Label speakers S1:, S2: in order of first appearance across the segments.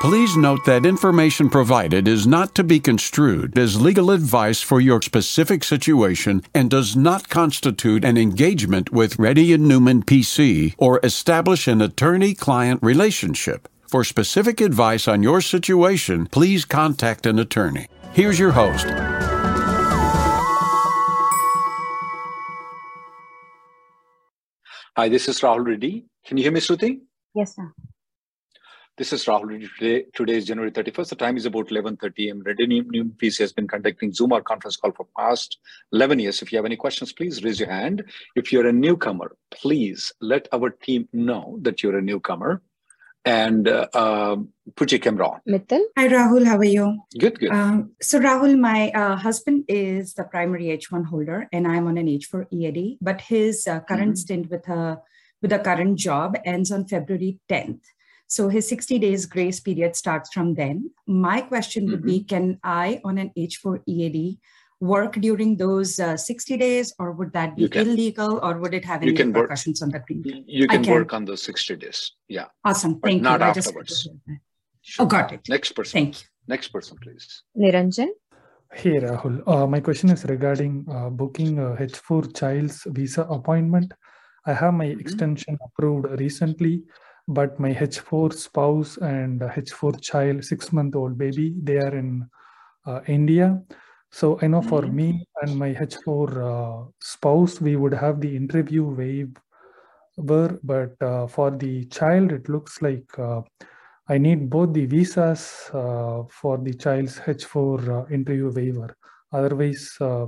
S1: Please note that information provided is not to be construed as legal advice for your specific situation and does not constitute an engagement with Reddy and Neumann PC or establish an attorney-client relationship. For specific advice on your situation, please contact an attorney. Here's your host.
S2: Hi, this is Rahul Reddy. Can you hear me, Shruti?
S3: Yes, sir.
S2: This is Rahul Today, today is January 31st. The time is about 11.30 am. Reddy Neumann PC has been conducting Zoom or conference call for past 11 years. If you have any questions, please raise your hand. If you're a newcomer, please let our team know that you're a newcomer and uh, uh, put your camera on.
S3: Mittal?
S4: Hi, Rahul. How are you?
S2: Good, good.
S4: Um, so, Rahul, my uh, husband is the primary H1 holder, and I'm on an H4 EAD. But his uh, current
S2: Mhm.
S4: stint with a with a current job ends on February 10th. So his 60 days grace period starts from then. My question would be: Can I, on an H4 EAD, work during those uh, 60 days, or would that be illegal, or would it have any
S2: can work.
S4: repercussions on the green? card?
S2: you can
S4: can.
S2: work on those 60 days. Yeah.
S4: Awesome.
S2: But
S4: Thank
S2: not
S4: you. I just-
S2: afterwards.
S4: Oh, got it.
S2: Next person.
S4: Thank you.
S2: Next person, please.
S3: Niranjan?
S5: Hey Rahul, uh, my question is regarding uh, booking a H4 child's visa appointment. I have my
S2: Mhm.
S5: extension approved recently, but my H4 spouse and uh, H4 child, six month old baby, they are in uh, India. So I know for
S2: Mhm.
S5: me and my H4 uh, spouse, we would have the interview waiver, but uh, for the child, it looks like uh, I need both the visas uh, for the child's H4 uh, interview waiver. Otherwise, uh,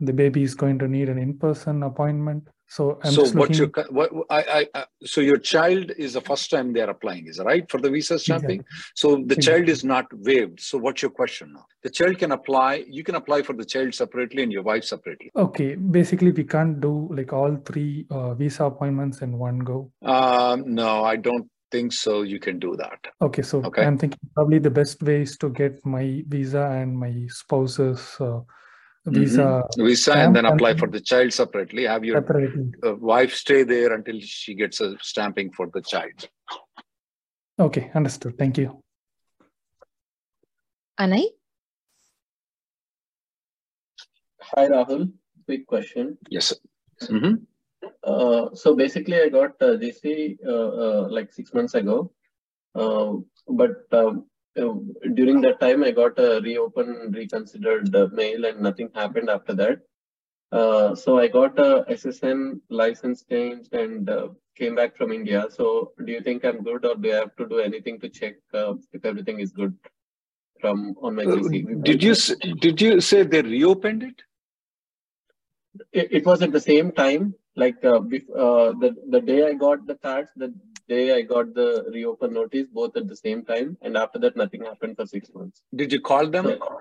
S5: the baby is going to need an in-person appointment. So I'm
S2: so what's your what I, I, I so your child is the first time they're applying is right for the visa stamping? So the child is not waived. So what's your question now? The child can apply you can apply for the child separately and your wife separately.
S5: Okay, basically we can't do like all three uh, visa appointments in one go.
S2: um no i don't think so you can do that.
S5: Okay, so
S2: Okay.
S5: I'm thinking probably the best way is to get my visa and my spouse's uh, visa
S2: visa and then apply
S5: and-
S2: for the child separately have your
S5: separately.
S2: uh, wife stay there until she gets a stamping for the child
S5: Okay, understood. Thank you.
S3: Anai?
S6: Hi, Rahul. Quick question.
S2: yes sir. Mhm.
S6: Uh, so basically, I got uh, GC uh, uh, like six months ago, Um but um, uh, during that time, I got a reopen, reconsidered uh, mail, and nothing happened after that. Uh, so I got a SSN license changed and uh, came back from India. So do you think I'm good, or do I have to do anything to check uh, if everything is good from on my
S2: Uh,
S6: GC?
S2: did you did you say they reopened it
S6: it, it was at the same time like uh, uh, the the day i got the cards the day i got the reopen notice both at the same time and after that nothing happened for six months.
S2: Did you call them?
S6: So-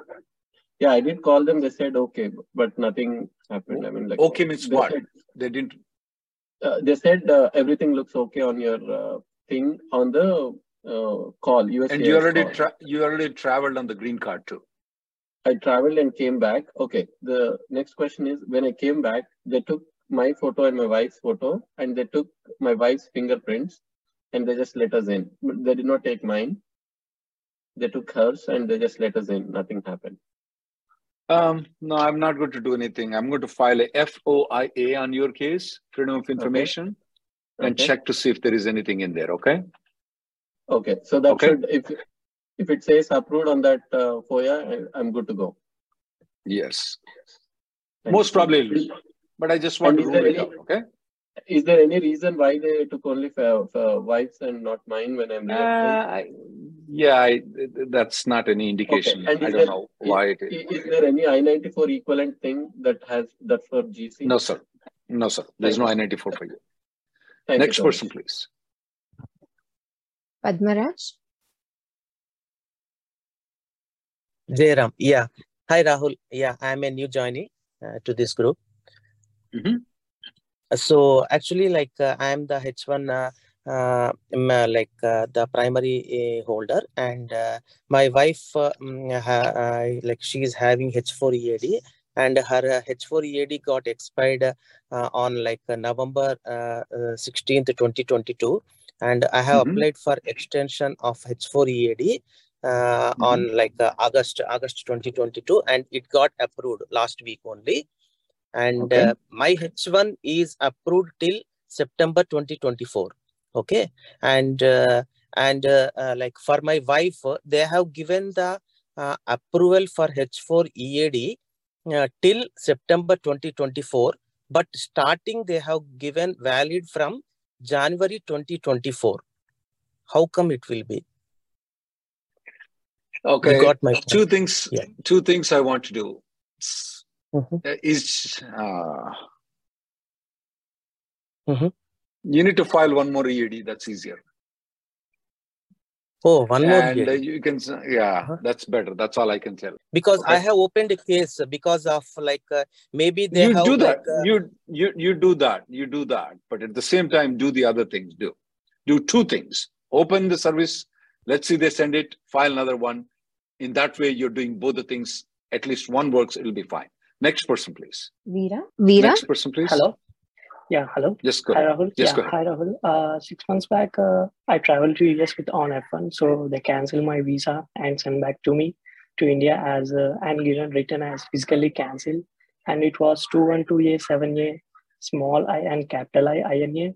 S6: yeah i did call them. They said okay but nothing happened. I mean like
S2: okay means
S6: they
S2: what?
S6: said,
S2: they didn't
S6: uh, they said uh, everything looks okay on your uh, thing on the uh, call USCIS
S2: and you already tra- you already traveled on the green card too?
S6: I traveled and came back. Okay. The next question is when I came back, they took my photo and my wife's photo and they took my wife's fingerprints and they just let us in. But They did not take mine. They took hers and they just let us in. Nothing happened.
S2: Um, no, I'm not going to do anything. I'm going to file a FOIA on your case, Freedom of Information, and
S6: Okay.
S2: check to see if there is anything in there. Okay.
S6: Okay. So that
S2: Okay.
S6: should, if if it says approved on that uh, FOIA, I'm good to go.
S2: Yes.
S6: Thank
S2: Most probably, but I just want
S6: And
S2: to rule
S6: there
S2: it
S6: any-
S2: out. Okay.
S6: Is there any reason why they took only for, for wives and not mine when I'm
S2: Uh, yeah, I, that's not any indication.
S6: And
S2: I
S6: is
S2: don't
S6: there-
S2: know why it is.
S6: Is there any I-94 equivalent thing that has that for GC?
S2: No, sir. No, sir. There's
S6: Thank
S2: no
S6: you.
S2: I-94 for you.
S6: Thank you
S2: Next
S6: so much.
S2: person, please.
S3: Padmaraj? Jairam. Yeah. Hi, Rahul. Yeah, I'm a new joinee uh, to this group.
S2: Mhm.
S3: So actually, like uh, I'm the H1, uh, uh, uh, like uh, the primary uh, holder, and uh, my wife, like she is having H4 EAD, and her uh, H4 EAD got expired on like uh, November uh, uh, 16th, 2022, and I have
S2: Mhm.
S3: applied for extension of H4 EAD uh,
S2: Mhm.
S3: on like uh, August August 2022, and it got approved last week only. And
S2: Okay.
S3: uh, my H1 is approved till September 2024. Okay, and uh, and uh, uh, like for my wife, uh, they have given the uh, approval for H4 EAD uh, till September 2024, but starting they have given valid from January 2024. How come it will be?
S2: Okay.
S3: You got my point.
S2: two things.
S3: Yeah.
S2: Two things I want to do.
S3: Mhm.
S2: Uh, Is uh,
S3: Mhm.
S2: you need to file one more EAD. That's easier.
S3: Oh, one more
S2: and uh, you can, yeah,
S3: Uh-huh.
S2: that's better. That's all I can tell.
S3: because I have opened a case because of like uh, maybe they
S2: you do that.
S3: like, uh,
S2: you you you do that. You do that. But at the same time, do the other things. Do do two things. Open the service. Let's see they send it. File another one. In that way, you're doing both the things. At least one works. It'll be fine. Next person, please.
S7: Veera? Veera?
S2: Next person, please.
S8: Hello. Yeah, hello.
S2: Yes, go
S8: Hi. Rahul.
S2: Yes,
S8: yeah,
S2: go ahead.
S8: hi, Rahul. Uh, six months back, uh, I traveled to US with on F1, so they canceled my visa and sent back to me to India as uh, and given written as physically cancelled, and it was two one two a seven a small i and capital I INA.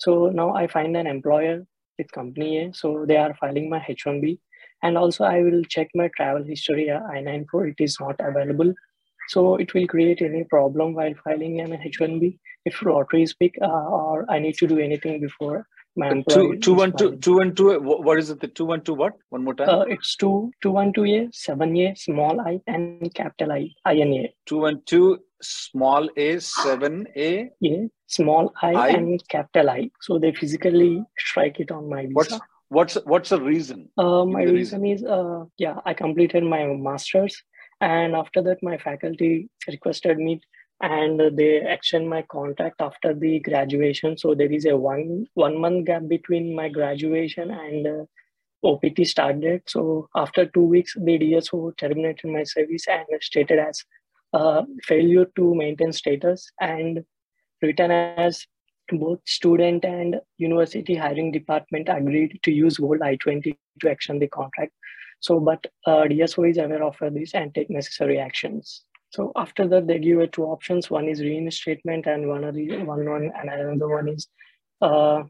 S8: So now I find an employer with company A, so they are filing my H1B, and also I will check my travel history uh, I-94. It is not available, so it will create any problem while filing an H1B if lottery is big uh, or I need to do anything before my employer
S2: Two two one two two one two. wh- What is it? The two one two what? One more time.
S8: Uh, it's two two one two a seven a small i and capital I INA.
S2: two one two small a seven a.
S8: Yeah, small I,
S2: I?
S8: and capital I. So they physically strike it on my visa.
S2: What's what's what's the reason?
S8: Uh, my
S2: the
S8: reason is, uh, yeah, I completed my master's, and after that, my faculty requested me, and they extend my contract after the graduation. So there is a one one month gap between my graduation and uh, OPT start date. So after two weeks, the DSO terminated my service and stated as uh, failure to maintain status and written as both student and university hiring department agreed to use Gold I-20 to action the contract. So, but uh, DSO is aware of this and take necessary actions. So after that, they give it two options. One is reinstatement and one are the- one one and another one is uh,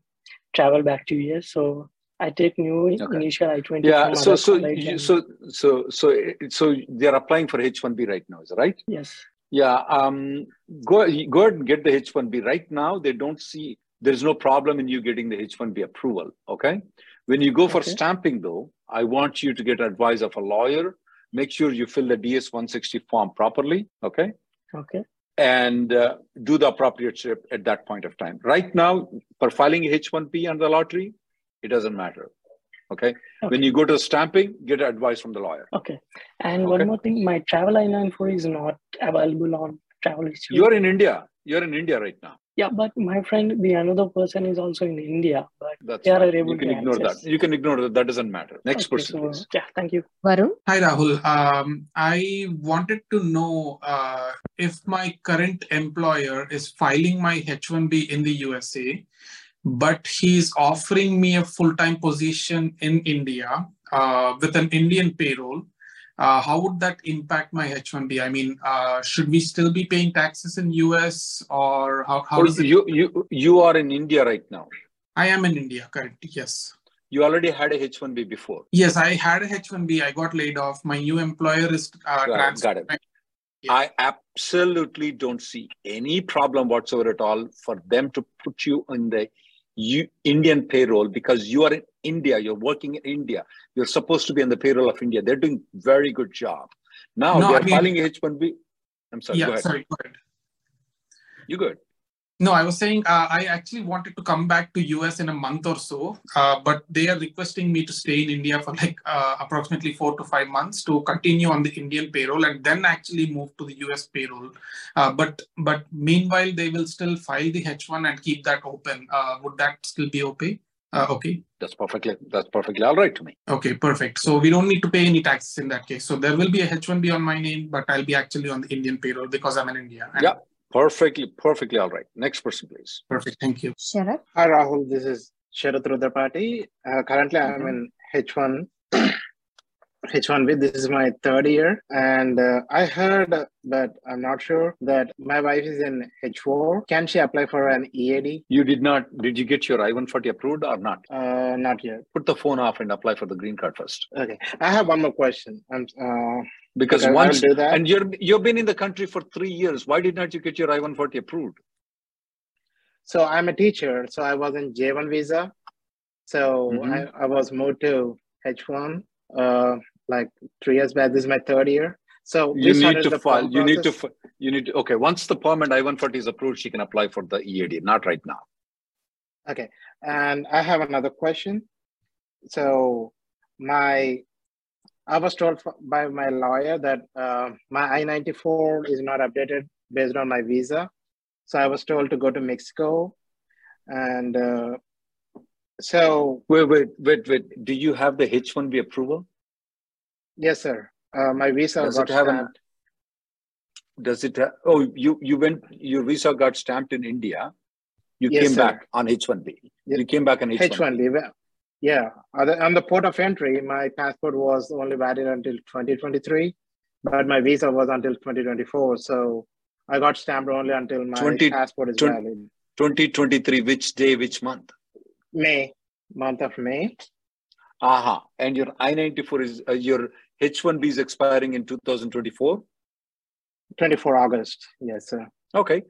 S8: travel back to US. So I take new
S2: Okay.
S8: initial I-20
S2: Yeah. So so you, so so so so they're applying for H one B right now. Is that right?
S8: yes.
S2: Yeah. Um. Go go ahead and get the H one B right now. They don't see there's no problem in you getting the H one B approval. Okay. When you go for
S8: Okay.
S2: stamping, though, I want you to get advice of a lawyer. Make sure you fill the DS one sixty form properly. Okay.
S8: Okay.
S2: and uh, do the appropriate step at that point of time. Right now, for filing H1B and the lottery, it doesn't matter. Okay? When you go to stamping, get advice from the lawyer.
S8: Okay. And
S2: Okay.
S8: one more thing, my travel I-94 is not available on travel history.
S2: You're in India. You're in India right now.
S8: Yeah, but my friend, the another person is also in India, but
S2: That's
S8: they are
S2: fine.
S8: able
S2: You can
S8: to
S2: ignore
S8: access.
S2: that. You can ignore that. That doesn't matter. Next
S8: Okay,
S2: person,
S8: so,
S2: please.
S8: yeah, thank you.
S7: Varun?
S9: Hi, Rahul. Um, I wanted to know uh, if my current employer is filing my H1B in the USA, but he's offering me a full time position in India uh, with an Indian payroll. Uh, how would that impact my H1B? I mean, uh, should we still be paying taxes in US or how, how
S2: Oh,
S9: does it?
S2: you, you, you are in India right now.
S9: I am in India, correct? Yes.
S2: You already had a H1B before.
S9: Yes, I had a H1B. I got laid off. My new employer is uh,
S2: Got got it.
S9: Yeah.
S2: I absolutely don't see any problem whatsoever at all for them to put you in the U- Indian payroll because you are in India, you're working in India, you're supposed to be on the payroll of India. They're doing very good job. Now
S9: No,
S2: they're
S9: I mean-
S2: filing H1B. I'm sorry, go
S9: yeah,
S2: ahead.
S9: sorry, go ahead.
S2: You good.
S9: No, I was saying uh, I actually wanted to come back to US in a month or so, uh, but they are requesting me to stay in India for like uh, approximately four to five months to continue on the Indian payroll and then actually move to the US payroll. Uh, but but meanwhile, they will still file the H1 and keep that open. Uh, would that still be okay? Uh, okay.
S2: That's perfectly that's perfectly all right to me.
S9: Okay, perfect. So we don't need to pay any taxes in that case. So there will be a H1B on my name, but I'll be actually on the Indian payroll because I'm in India. And
S2: Yeah. Perfectly, perfectly all right. Next person, please.
S9: Perfect. Thank you.
S7: Sharat.
S10: Hi Rahul, this is Sharat Rudrapati. Uh, currently, I'm in H1, H1B. This is my third year, and uh, I heard, but I'm not sure that my wife is in H4. Can she apply for an EAD?
S2: You did not did you get your I-140 approved or not?
S10: Uh, not yet.
S2: Put the phone off and apply for the green card first.
S10: Okay, I have one more question. I'm uh,
S2: Because
S10: Okay,
S2: once and you're you've been in the country for three years. Why did not you get your I-140 approved?
S10: so I'm a teacher, so I was in J1 visa. So
S2: Mhm.
S10: I, I was moved to H1 uh, like three years back. This is my third year. So
S2: You need to file. You need to. You need to. Okay. Once the permanent I-140 is approved, she can apply for the EAD. Not right now.
S10: Okay, and I have another question. So my, I was told by my lawyer that uh, my I-94 is not updated based on my visa. So I was told to go to Mexico. And uh, so,
S2: Wait, wait, wait, wait. Do you have the H-1B approval?
S10: Yes, sir, uh, my visa
S2: Does
S10: got
S2: it have an-
S10: stamped.
S2: Does it? Ha- oh, you you went. Your visa got stamped in India. You
S10: Yes,
S2: came
S10: sir.
S2: back on H-1B. You came back on H-1B.
S10: H1B. Yeah, on the, port of entry, my passport was only valid until 2023, but my visa was until 2024. So I got stamped only until my
S2: 20
S10: passport is
S2: twen-
S10: valid.
S2: 2023. Which day? Which month?
S10: May, month of May.
S2: Aha. And your I-94 is uh, your H-1B is expiring in 2024.
S10: 24 August. Yes, sir.
S2: Okay.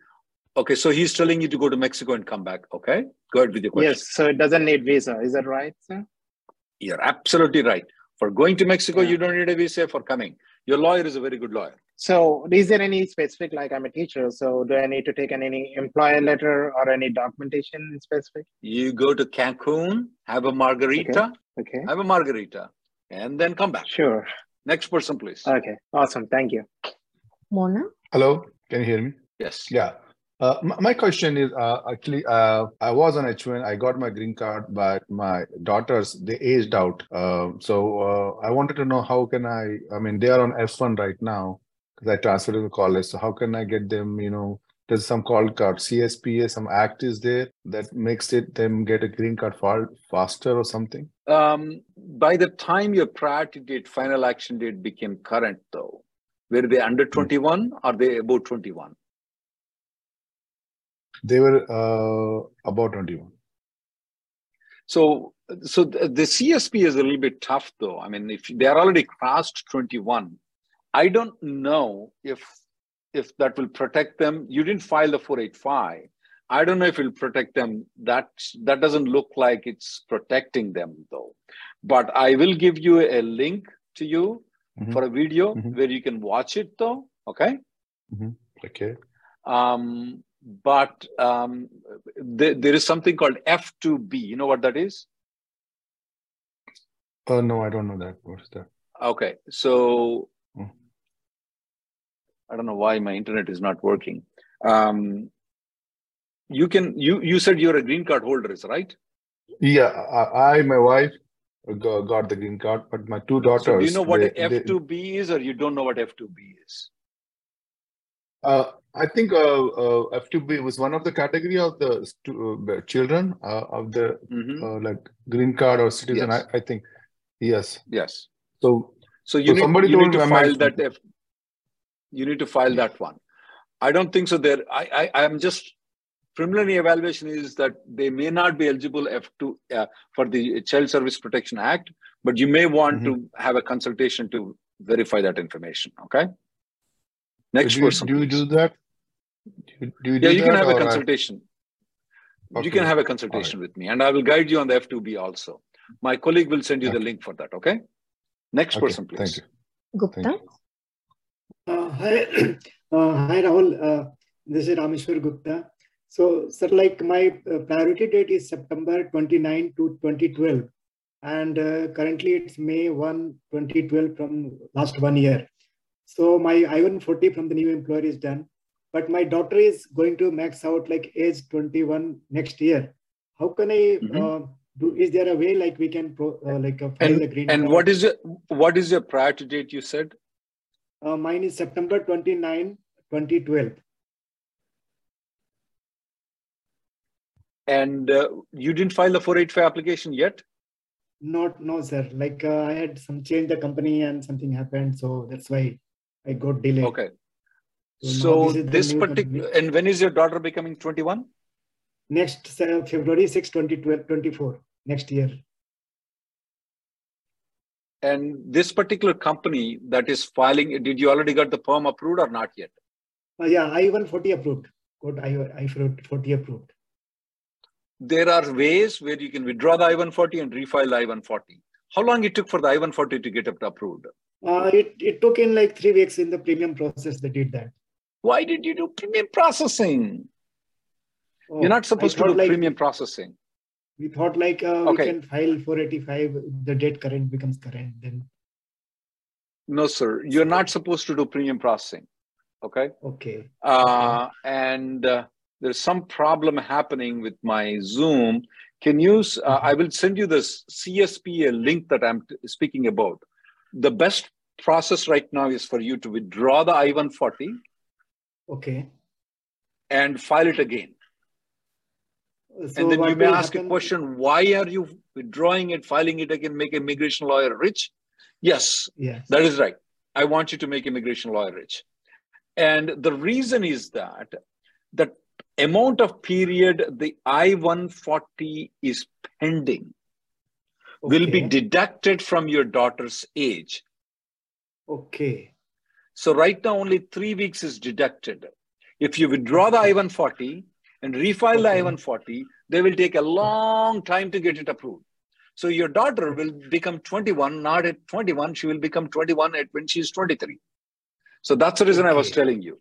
S2: Okay. So he's telling you to go to Mexico and come back. Okay. Go ahead with your question.
S10: Yes, so it doesn't need visa. Is that right, sir?
S2: You're absolutely right. For going to Mexico,
S10: Yeah.
S2: you don't need a visa. For coming, your lawyer is a very good lawyer.
S10: So is there any specific, like I'm a teacher, so do I need to take any employer letter or any documentation specific?
S2: You go to Cancun, have a margarita,
S10: Okay,
S2: have a margarita, and then come back.
S10: sure.
S2: Next person, please.
S10: Okay, awesome. Thank you.
S7: Mona.
S11: Hello, can you hear me?
S2: yes.
S11: Yeah. Uh, my, my question is uh, actually uh, I was on H1, I got my green card, but my daughters they aged out. Uh, so uh, I wanted to know how can I? I mean, they are on F1 right now because I transferred to college. So how can I get them? You know, there's some called card CSPA, some act is there that makes it them get a green card far faster or something.
S2: Um, by the time your priority date, final action date became current, though, were they under 21 or they above 21?
S11: They were uh, about 21.
S2: So, so the, the CSP is a little bit tough, though. I mean, if they are already crossed 21, I don't know if if that will protect them. You didn't file the 485. I don't know if it'll protect them. That that doesn't look like it's protecting them, though. But I will give you a link to you
S11: Mhm.
S2: for a video
S11: Mhm.
S2: where you can watch it, though. Okay.
S11: Okay.
S2: Um, but um, there, there is something called F2B. You know what that is?
S11: Oh no, I don't know that. What's that?
S2: Okay, so
S11: Hmm.
S2: I don't know why my internet is not working. Um, you can you you said you're a green card holder, is right?
S11: Yeah, I, I my wife got, the green card, but my two daughters.
S2: So do you know what
S11: they- they-
S2: F2B is, or you don't know what F2B is?
S11: uh, I think uh, uh, F2B was one of the category of the stu- uh, children uh, of the
S2: Mhm.
S11: uh, like green card or citizen.
S2: Yes.
S11: I, I think yes.
S2: Yes.
S11: So
S2: So you
S11: So
S2: need,
S11: somebody
S2: you need
S11: told
S2: to
S11: me, am
S2: file that F. You need to file that one. I don't think so. There, I, I, I'm just preliminary evaluation is that they may not be eligible F2 uh, for the Child Service Protection Act, but you may want to have a consultation to verify that information. Okay. Next
S11: do you,
S2: person.
S11: do you
S2: please.
S11: do that? Do you, do you
S2: yeah,
S11: do
S2: you can have a
S11: or I-
S2: consultation. You can have a consultation with me, and I will guide you on the F2B also. My colleague will send you the link for that. Okay. Next
S11: Okay,
S2: person, please.
S11: Thank you.
S7: Gupta.
S11: Thank you.
S12: Uh, hi, uh, hi Rahul. Uh, this is Rameshwar Gupta.
S7: So, sir, like my uh, priority date is September 29 to 2012. And uh, currently it's May 1, 2012 from last one year. So my I-140 from the new employer is done. But my daughter is going to max out like age 21 next year. How can I mm-hmm. do? Is there a way like we can pro, uh, like uh,
S2: file and, the green And card? what is your, what is your priority date you said?
S7: Uh, mine is September 29, 2012.
S2: And uh, you didn't file the 485 application yet?
S7: Not, no, sir. Like uh, I had some change the company and something happened, so that's why I got delayed.
S2: Okay. So, so this, this particular, and when is your daughter becoming 21?
S7: Next uh, February 6, 2024, next year.
S2: And this particular company that is filing, did you already get the perm approved or not yet?
S7: Uh, yeah, I-140 approved. Got I-140 approved
S2: there are ways where you can withdraw the I-140 and refile I-140. How long it took for the I-140 to get approved?
S7: Uh, it, it took in like three weeks in the premium process they did that.
S2: Why did you do premium processing? Oh, You're not supposed to do like, premium processing.
S7: We thought like uh, okay. we can file 485, the date current becomes current then.
S2: No, sir. You're not supposed to do premium processing. Okay.
S7: Okay.
S2: Uh, and uh, there's some problem happening with my Zoom. Can you, uh, mm-hmm. I will send you this CSPA link that I'm speaking about. The best process right now is for you to withdraw the I-140.
S7: Okay.
S2: And file it again. So and then you may ask happen? a question, why are you withdrawing it, filing it again, make immigration lawyer rich? Yes,
S7: yes,
S2: that is right. I want you to make immigration lawyer rich. And the reason is that that amount of period the I-140 is pending okay. will be deducted from your daughter's age.
S7: Okay.
S2: So right now only three weeks is deducted. If you withdraw the I-140 and refile okay. the I-140, they will take a long time to get it approved. So your daughter will become 21, not at 21, she will become 21 at when she's 23. So that's the reason okay. I was telling you.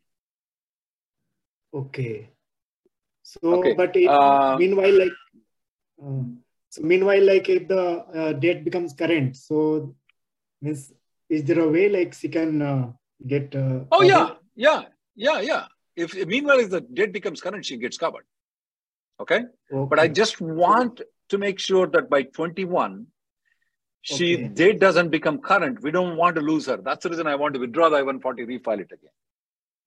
S7: Okay. So, okay. but it, uh, meanwhile, like, uh, so meanwhile, like if the uh, date becomes current, so means is there a way like she can uh, get? Uh,
S2: oh yeah, yeah, yeah, yeah. If meanwhile, if the date becomes current, she gets covered. Okay, okay. but I just want to make sure that by 21, she okay. date doesn't become current. We don't want to lose her. That's the reason I want to withdraw the I-140, refile it again.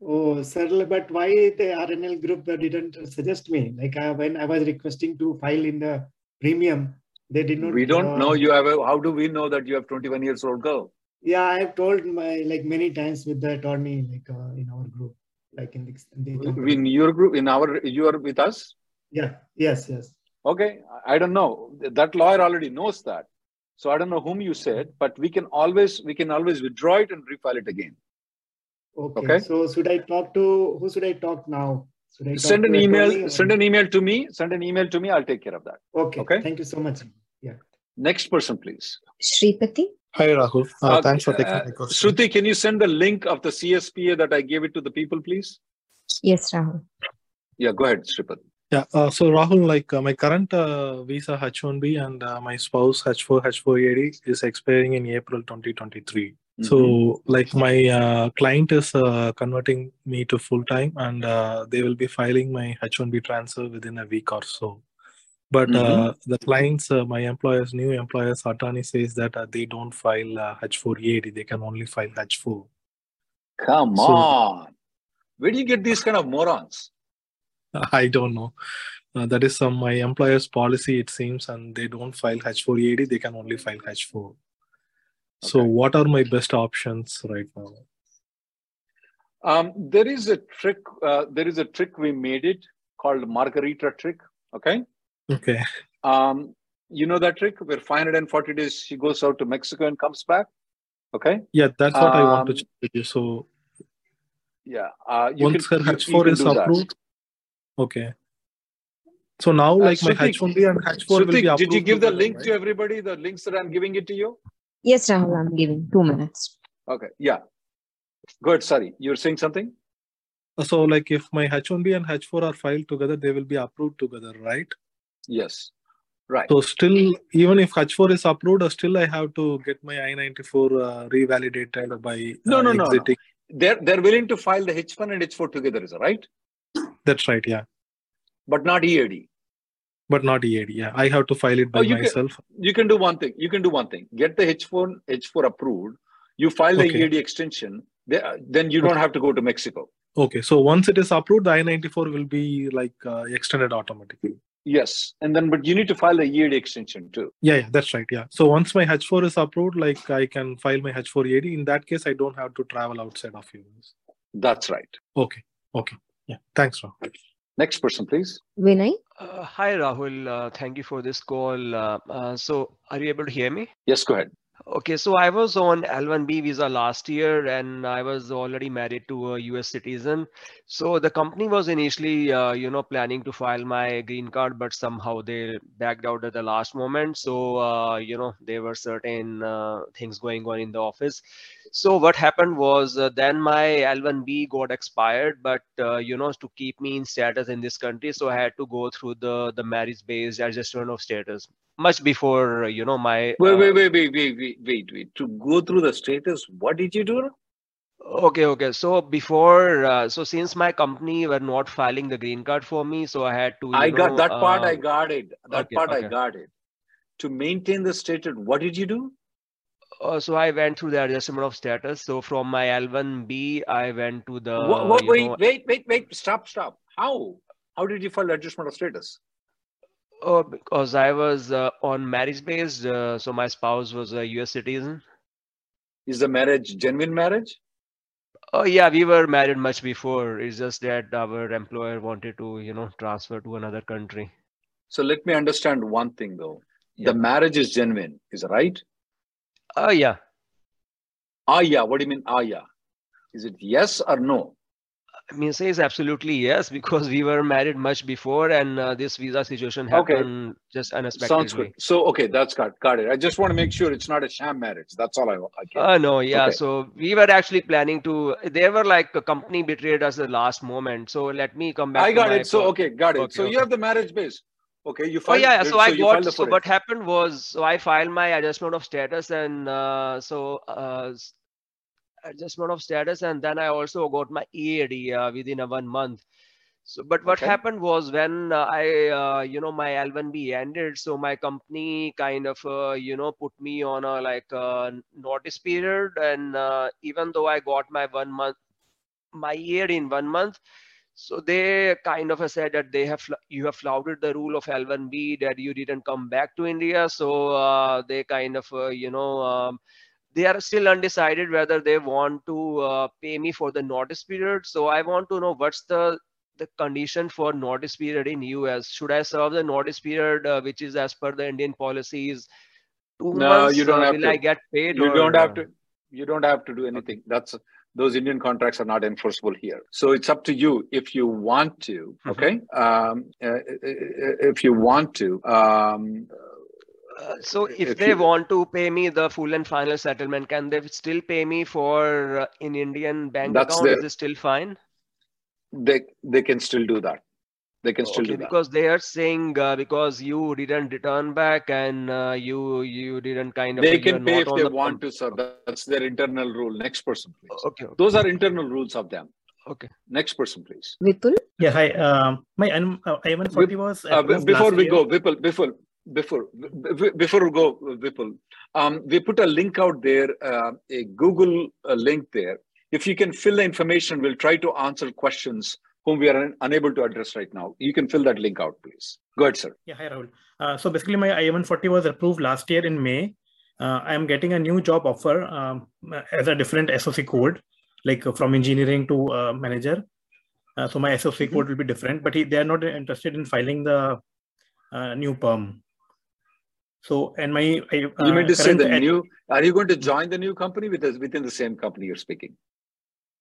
S7: Oh, sir, but why the RNL group didn't suggest me? Like uh, when I was requesting to file in the premium, they did not.
S2: We don't uh, know you have a. How do we know that you have 21 years old girl?
S7: Yeah, I have told my like many times with the attorney, like uh, in our group, like in the, in,
S2: the in your group, in our, you are with us.
S7: Yeah. Yes. Yes.
S2: Okay. I don't know. That lawyer already knows that. So I don't know whom you said, but we can always we can always withdraw it and refile it again.
S7: Okay. okay. So should I talk to who should I talk now? Should I
S2: send an email? Send an email to me. Send an email to me. I'll take care of that.
S7: Okay. Okay. Thank you so much. Yeah.
S2: Next person, please.
S12: Shripati.
S13: Hi, Rahul. Uh, uh, thanks for taking uh, my question.
S2: Shruti, can you send the link of the CSPA that I gave it to the people, please?
S12: Yes, Rahul.
S2: Yeah, go ahead, Shripati.
S13: Yeah, uh, so Rahul, like uh, my current uh, visa H1B and uh, my spouse H4 H4EAD is expiring in April 2023. Mm-hmm. So, like my uh, client is uh, converting me to full time, and uh, they will be filing my H1B transfer within a week or so. But mm-hmm. Uh, the clients, uh, my employers, new employers, attorney says that uh, they don't file H4 EAD; they can only file H4.
S2: Come so, on, where do you get these kind of morons?
S13: I don't know. that is some my employer's policy, it seems, and they don't file H4 EAD; they can only file H4. So, what are my best options right now?
S2: Um, there is a trick. Uh, there is a trick we made it called Margarita trick. Okay.
S13: Okay.
S2: Um, you know that trick where 540 days she goes out to Mexico and comes back. Okay.
S13: Yeah, that's what um, I want to um, check with you. So.
S2: Yeah. Uh,
S13: once can, her H4 is approved. That. Okay. So now, uh, like uh, my H1B and H4 will be approved.
S2: Did you give the link right? to everybody? The links that I'm giving it to you.
S12: Yes, Rahul, I'm giving two minutes.
S2: Okay, yeah. Good, sorry. You're saying something?
S13: So, like, if my H1B and H4 are filed together, they will be approved together, right?
S2: Yes. Right.
S13: So, still, even if H4 is approved, uh, still I have to get my I-94 uh, revalidated by
S2: no,
S13: uh,
S2: no, no, no.
S13: exiting.
S2: They're they're willing to file the H1 and H4 together, is that right?
S13: That's right, yeah.
S2: But not EAD.
S13: But not EAD, yeah. I have to file it by
S2: Oh, you
S13: myself.
S2: can you can do one thing. You can do one thing. Get the H4 H4 approved. You file the
S13: Okay.
S2: EAD extension. Then you don't have to go to Mexico.
S13: Okay, so once it is approved, the I-94 will be like uh, extended automatically.
S2: Yes, and then but you need to file a EAD extension too.
S13: Yeah, yeah, that's right. Yeah. So once my H4 is approved, like I can file my H4 EAD. In that case, I don't have to travel outside of US.
S2: That's right.
S13: Okay. Okay. Yeah. Thanks, Rahul.
S2: Next person, please.
S12: Vinay?
S14: Uh, hi, Rahul. Uh, thank you for this call. Uh, uh, so, are you able to hear me?
S2: Yes, go ahead.
S14: Okay, so I was on L1B visa last year and I was already married to a US citizen. So the company was initially, uh, you know, planning to file my green card, but somehow they backed out at the last moment. So, uh, you know, there were certain uh, things going on in the office. So what happened was uh, then my L1B got expired, but uh, you know, to keep me in status in this country, so I had to go through the the marriage-based adjustment of status much before you know my
S2: Wait,
S14: uh,
S2: wait, wait, wait, wait, wait, wait, wait. To go through the status, what did you do?
S14: Okay, okay. So before, uh, so since my company were not filing the green card for me, so I had to.
S2: I got
S14: know,
S2: that part. I
S14: uh,
S2: got it. That
S14: okay,
S2: part I
S14: okay.
S2: got it. To maintain the status, what did you do?
S14: Uh, so I went through the adjustment of status. So from my L1B, I went to the.
S2: Wha- wha-
S14: you
S2: wait,
S14: know,
S2: wait, wait, wait. Stop, stop. How? How did you file adjustment of status?
S14: Oh, because I was uh, on marriage based, uh, so my spouse was a US citizen.
S2: Is the marriage genuine marriage?
S14: Oh yeah, we were married much before. It's just that our employer wanted to, you know, transfer to another country.
S2: So let me understand one thing though. Yeah. The marriage is genuine, is right?
S14: Oh yeah.
S2: Ah, yeah. What do you mean, ah, yeah? Is it yes or no?
S14: I mean, says absolutely yes, because we were married much before, and uh, this visa situation
S2: Okay.
S14: happened just unexpectedly.
S2: Sounds good. So, okay, that's got, got it. I just want to make sure it's not a sham marriage. That's all I want. Okay.
S14: Uh, no, yeah.
S2: Okay.
S14: So we were actually planning to. They were like a company betrayed us at the last moment. So let me come back.
S2: I got it. So,
S14: call.
S2: okay, got it.
S14: Okay,
S2: so you have the marriage base. Okay, you
S14: file.
S2: Oh
S14: yeah, so I got so what happened was so I filed my adjustment of status and uh, so uh, adjustment of status and then I also got my EAD uh, within a one month. So but what
S2: Okay.
S14: happened was when uh, I uh, you know my L1B ended, so my company kind of uh, you know put me on a like uh, notice period and uh, even though I got my one month my year in one month so they kind of said that they have you have flouted the rule of L1B that you didn't come back to India. So uh, they kind of uh, you know um, they are still undecided whether they want to uh, pay me for the notice period. So I want to know what's the the condition for notice period in US. Should I serve the notice period, uh, which is as per the Indian policies, two
S2: No,
S14: months?
S2: you don't
S14: uh,
S2: have
S14: will
S2: to.
S14: I get paid?
S2: You
S14: or,
S2: don't have
S14: uh,
S2: to. You don't have to do anything. That's those Indian contracts are not enforceable here. So it's up to you if you want to.
S14: Mm-hmm.
S2: Okay. Um, uh, if you want to. Um,
S14: Uh, so if,
S2: if
S14: they
S2: you-
S14: want to pay me the full and final settlement, can they still pay me for uh, in Indian bank
S2: That's
S14: account? Is it still fine?
S2: they they can still do that. They can still
S14: Okay,
S2: do that.
S14: because they are saying uh, because you didn't return back and uh, you you didn't kind of
S2: They can pay if they
S14: the
S2: want to, sir. That's their internal rule. Next person, please.
S14: Okay.
S2: Those are internal rules of them.
S14: Okay.
S2: Next person, please.
S12: Vipul?
S15: Yeah, hi. Um, my N- uh, I-140 was
S2: Uh, be- before we
S15: year.
S2: go, Vipul, before before before we go, Vipul, um, we put a link out there, uh, a Google uh, link there. If you can fill the information, we'll try to answer questions whom we are un- unable to address right now. You can fill that link out, please. Go ahead, sir.
S15: Yeah, hi Rahul. Uh, so basically, my I-140 was approved last year in May. Uh, I am getting a new job offer um, as a different SOC code, like from engineering to uh, manager. Uh, so my SOC
S2: Mm-hmm.
S15: code will be different, but he, they are not interested in filing the uh, new perm. So and my I,
S2: You
S15: uh,
S2: mean to say the new? Are you going to join the new company with us within the same company you're speaking?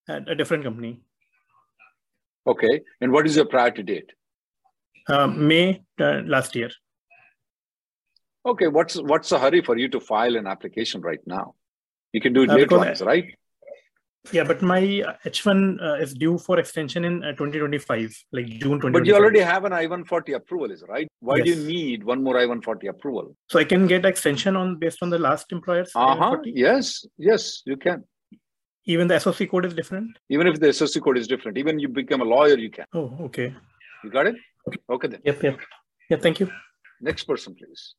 S15: at a different company.
S2: Okay. And what is your priority date?
S15: Uh, May uh, last year.
S2: Okay. What's what's the hurry for you to file an application right now? You can do it
S15: Uh,
S2: later right?
S15: Yeah, but my H1 uh, is due for extension in uh, 2025, like June 2025.
S2: But you already have an I-140 approval, is right? Why
S15: Yes.
S2: do you need one more I-140 approval?
S15: So I can get extension on based on the last employer's
S2: Uh-huh. Yes, yes, you can.
S15: Even the SOC code is different?
S2: Even if the SOC code is different, even you become a lawyer, you can.
S15: Oh, okay.
S2: You got it? Okay then.
S15: Yep, yep. Yeah, thank you.
S2: Next person, please.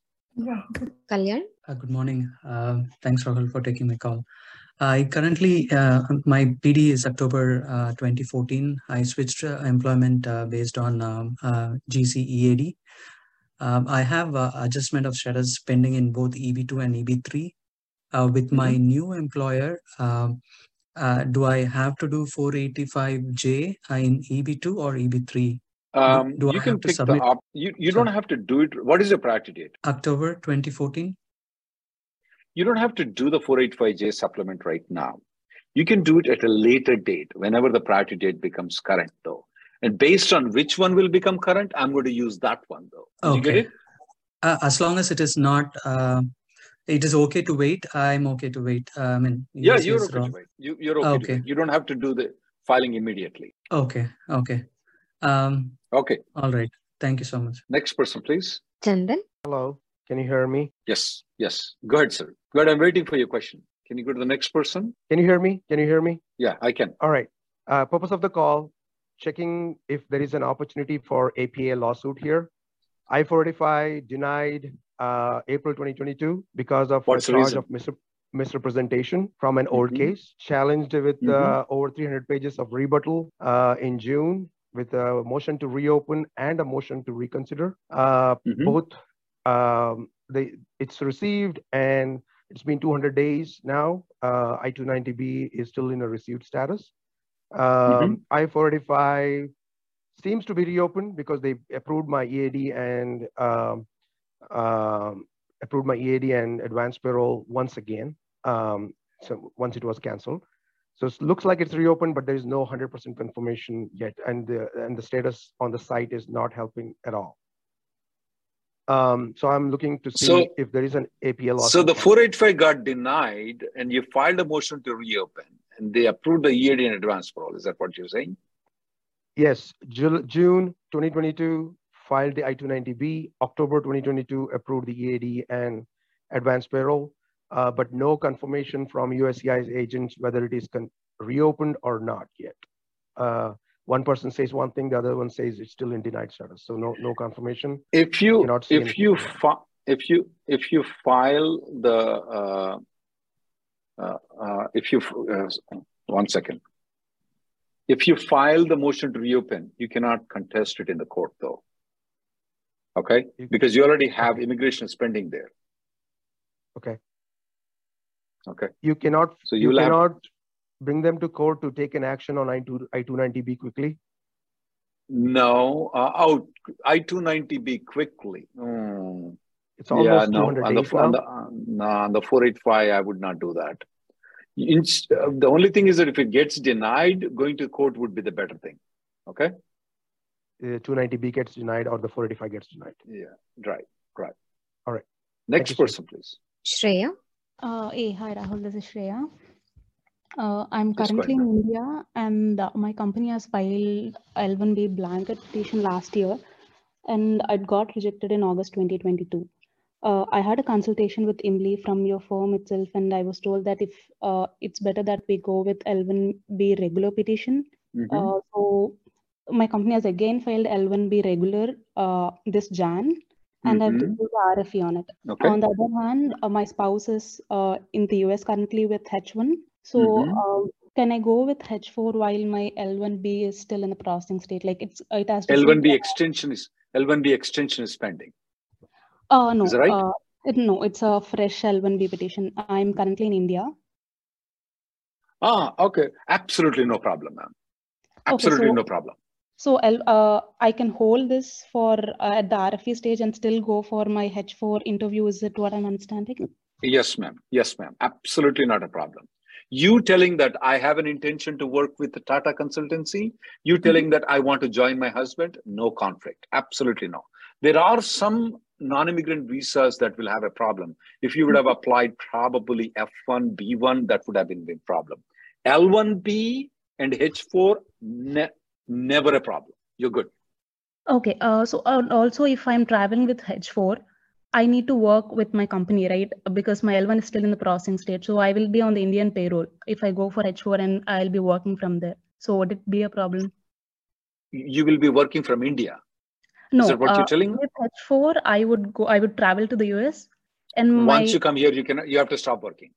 S12: Kalyan?
S16: Uh, Good morning. Uh, Thanks, Rahul, for taking my call. I currently, uh, my PD is October uh, 2014. I switched uh, employment uh, based on um, uh, GCEAD. Um, I have uh, adjustment of status pending in both EB2 and EB3. Uh, With my new employer, um, uh, do I have to do 485J in EB2 or EB3? Do-
S2: Um,
S16: Do I
S2: you can
S16: have to
S2: pick the op. You, you don't have to do it. What is your priority date?
S16: October 2014?
S2: You don't have to do the 485J supplement right now. You can do it at a later date, whenever the priority date becomes current, though. And based on which one will become current, I'm going to use that one, though. Did you get
S16: Okay.
S2: it?
S16: Uh, as long as it is not, uh, it is okay to wait. I'm okay to wait. Uh, I mean,
S2: Yeah, you're okay
S16: Rob.
S2: to wait. You, you're okay, to
S16: Okay.
S2: You don't have to do the filing immediately.
S16: Okay. Okay. Um,
S2: Okay.
S16: all right. Thank you so much.
S2: Next person, please.
S12: Chandan?
S17: Hello, can you hear me?
S2: Yes, yes. Go ahead, sir. Go ahead. I'm waiting for your question. Can you go to the next person?
S17: Can you hear me? Can you hear me?
S2: Yeah, I can.
S17: All right. Uh, purpose of the call, checking if there is an opportunity for APA lawsuit here. I-45 denied uh, April 2022 because of
S2: What's
S17: a
S2: the
S17: charge
S2: reason?
S17: of misrep- misrepresentation from an old
S2: Mhm.
S17: case, challenged with uh, over 300 pages of rebuttal uh, in June with a motion to reopen and a motion to reconsider. Uh,
S2: Mhm.
S17: Both, um, they, it's received and it's been 200 days now. Uh, I-290B is still in a received status. Um, I-485 seems to be reopened because they approved my EAD and um, um, approved my EAD and advanced parole once again. Um, so once it was canceled. So it looks like it's reopened, but there is no 100% confirmation yet. And the, and the status on the site is not helping at all. Um, so I'm looking to see
S2: So-
S17: if there is an APA.
S2: So the 485 got denied and you filed a motion to reopen and they approved the EAD in advance parole. Is that what you're saying?
S17: Yes, Ju- June 2022 filed the I-290B. October 2022 approved the EAD and advanced parole, uh, but no confirmation from USCIS agents whether it is reopened or not yet. Uh, one person says one thing, the other one says it's still in denied status. So no, no confirmation.
S2: If you
S17: see
S2: if you if you if you file the uh, uh, uh, if you uh, one second if you file the motion to reopen you cannot contest it in the court though okay because you already have immigration spending there
S17: Okay.
S2: Okay
S17: You cannot,
S2: So
S17: you
S2: you'll have-
S17: cannot bring them to court to take an action on I-2, I-290B quickly.
S2: no uh, out i290b quickly Hmm.
S17: It's almost
S2: no,
S17: 200
S2: on the,
S17: days
S2: on
S17: now.
S2: the, uh, no, on the 485, I would not do that. Inst- uh, the only thing is that if it gets denied, going to court would be the better thing. Okay?
S17: Uh, 290B gets denied or the 485 gets denied.
S2: Yeah, right, right.
S17: All right.
S2: Next
S17: you, sir.
S2: person, please.
S12: Shreya?
S18: Uh, hey, hi Rahul, this is Shreya. Uh, I'm currently in India and uh, my company has filed L1B blanket petition last year and it got rejected in August 2022. Uh, I had a consultation with Imli from your firm itself and I was told that if uh, it's better that we go with L1B regular petition.
S2: Mhm.
S18: Uh, so my company has again filed L1B regular uh, this Jan and I've
S2: Mhm.
S18: received the RFE on it.
S2: Okay.
S18: On the other hand, uh, my spouse is uh, in the US currently with H1. So
S2: Mhm.
S18: uh, can I go with H4 while my L1B is still in the processing state? Like it's it has received
S2: L1B extension is L1B extension is pending.
S18: Uh, no,
S2: Is that right?
S18: uh, it- no, it's a fresh L1B petition. I'm currently in India.
S2: Ah, okay. Absolutely no problem, ma'am. Absolutely
S18: so-
S2: no problem.
S18: So uh, I can hold this for uh, at the RFE stage and still go for my H4 interview. Is it what I'm understanding?
S2: Yes, ma'am. Yes, ma'am. Absolutely not a problem. You telling that I have an intention to work with the Tata consultancy, you telling that I want to join my husband, no conflict. Absolutely no. There are some non-immigrant visas that will have a problem. If you would have applied probably F1, B1, that would have been a big problem. L1B and H4, ne- never a problem. You're good.
S18: Okay. Uh, so uh, also, if I'm traveling with H4, I need to work with my company, right? Because my L1 is still in the processing stage. So I will be on the Indian payroll if I go for H4 and I'll be working from there. So would it be a problem?
S2: You will be working from India.
S18: No.
S2: Is that what
S18: uh,
S2: you're telling me?
S18: With H4, I would go. I would travel to the US, and my
S2: Once you come here, you can you have to stop working.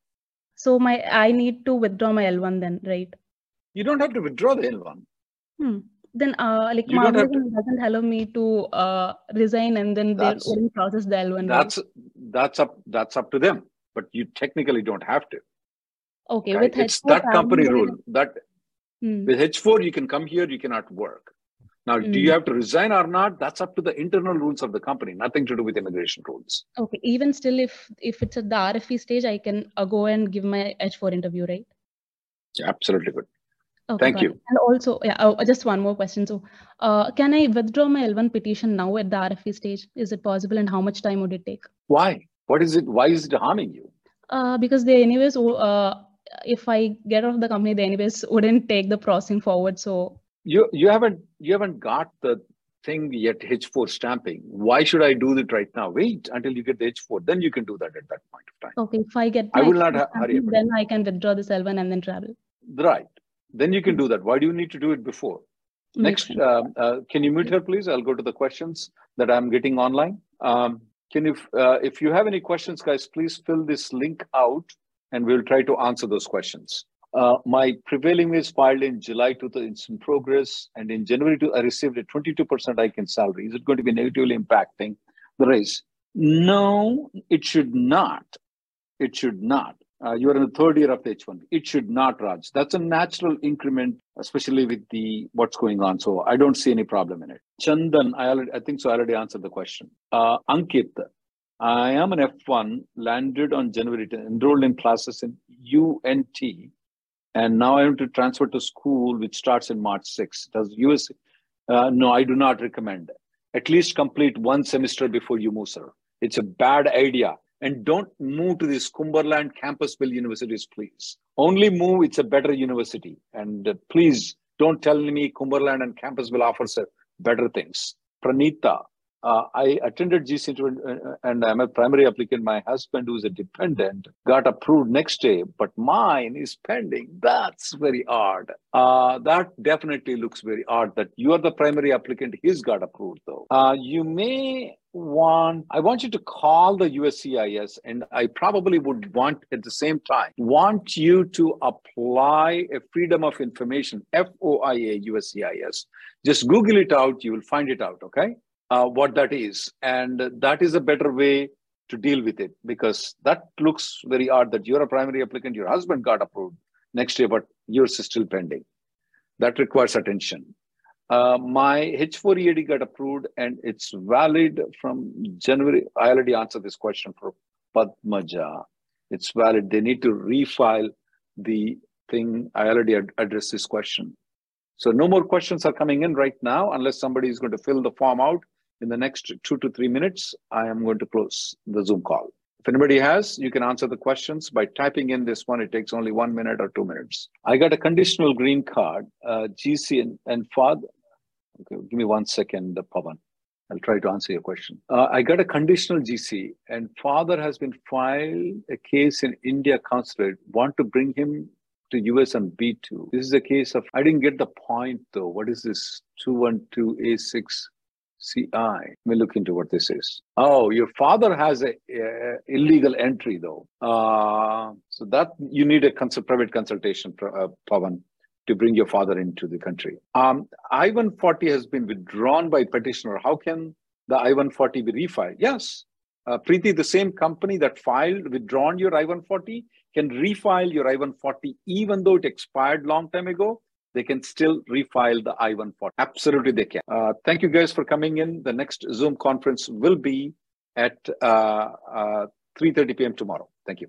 S18: so my I need to withdraw my L1 then, right?
S2: You don't have to withdraw the L1.
S18: Hmm. Then, uh, like
S2: You have
S18: organization doesn't allow me to uh resign, and then
S2: That's-
S18: wouldn't process the L1. right?
S2: That's that's up that's up to them. But you technically don't have to.
S18: okay. With
S2: It's
S18: H4
S2: that company rule. That
S18: Hmm.
S2: with H4 you can come here, you cannot work. Now, do you
S18: Hmm.
S2: have to resign or not? That's up to the internal rules of the company, nothing to do with immigration rules.
S18: Okay. Even still, if if it's at the RFE stage, I can uh, go and give my H4 interview, right?
S2: Absolutely good.
S18: Okay,
S2: Thank you.
S18: it. And also, yeah, oh, just one more question. So, uh, can I withdraw my L1 petition now at the RFE stage? Is it possible, and how much time would it take?
S2: Why? What is it? Why is it harming you?
S18: Uh, because they anyways, oh, uh, if I get out of the company, they anyways wouldn't take the processing forward. So,
S2: You you haven't you haven't got the thing yet H4 stamping. Why should I do it right now? Wait until you get the H4, then you can do that at that point of time.
S18: okay, if I get
S2: I will not hurry
S18: then I can withdraw this L1 and then travel.
S2: Right. Then you can do that. Why do you need to do it before? Next, um, uh, can you mute her, please? I'll go to the questions that I'm getting online. Um, can you, uh, if you have any questions, guys, please fill this link out, and we'll try to answer those questions. Uh, my prevailing wage filed in July 2000 it's in progress, and in January two, I received a 22% hike in salary. Is it going to be negatively impacting the raise? No, it should not. It should not. Uh, you are in the third year of the H1. It should not, Raj. That's a natural increment, especially with the what's going on. So I don't see any problem in it. Chandan, I already, I think so. I already answered the question. Uh, Ankit, I am an F1, landed on January 10, enrolled in classes in UNT, and now I am to transfer to school, which starts in March 6. Does US? Uh, no, I do not recommend. It. At least complete one semester before you move, sir. It's a bad idea. And don't move to these Cumberland Campbellsville universities, please. Only move, it's a better university. And uh, please don't tell me Cumberland and Campbellsville offers better things. Pranita, uh, I attended GC uh, and I'm a primary applicant. My husband, who's a dependent, got approved next day, but mine is pending. That's very odd. Uh, that definitely looks very odd that you are the primary applicant. He's got approved though. Uh, you may want, I want you to call the USCIS and I probably would want at the same time, want you to apply a Freedom of Information, FOIA USCIS. Just Google it out. You will find it out. Okay uh, what that is. And that is a better way to deal with it because that looks very odd that you're a primary applicant, your husband got approved next year, but yours is still pending. That requires attention. Uh, my H4 EAD got approved and it's valid from January. I already answered this question for Padmaja. It's valid. They need to refile the thing. I already ad- addressed this question. So no more questions are coming in right now unless somebody is going to fill the form out in the next two to three minutes, I am going to close the Zoom call. If anybody has, you can answer the questions by typing in this one. It takes only one minute or two minutes. I got a conditional green card, uh, GC and, and father. Okay, give me one second, Pavan. I'll try to answer your question. Uh, I got a conditional GC, and father has been filed a case in India consulate. Want to bring him to US on B2. This is a case of, I didn't get the point though. What is this 212A6? CI. Let me look into what this is. Oh, your father has a, a illegal entry though. Uh, so that you need a cons- private consultation, uh, Pavan, to bring your father into the country. Um, I-140 has been withdrawn by petitioner. How can the I-140 be refiled? Yes. Uh, Preeti, the same company that filed, withdrawn your I-140 can refile your I-140 even though it expired long time ago they can still refile the I-140. Absolutely, they can. Uh, thank you guys for coming in. The next Zoom conference will be at uh, uh, 3.30 p.m. tomorrow. Thank you.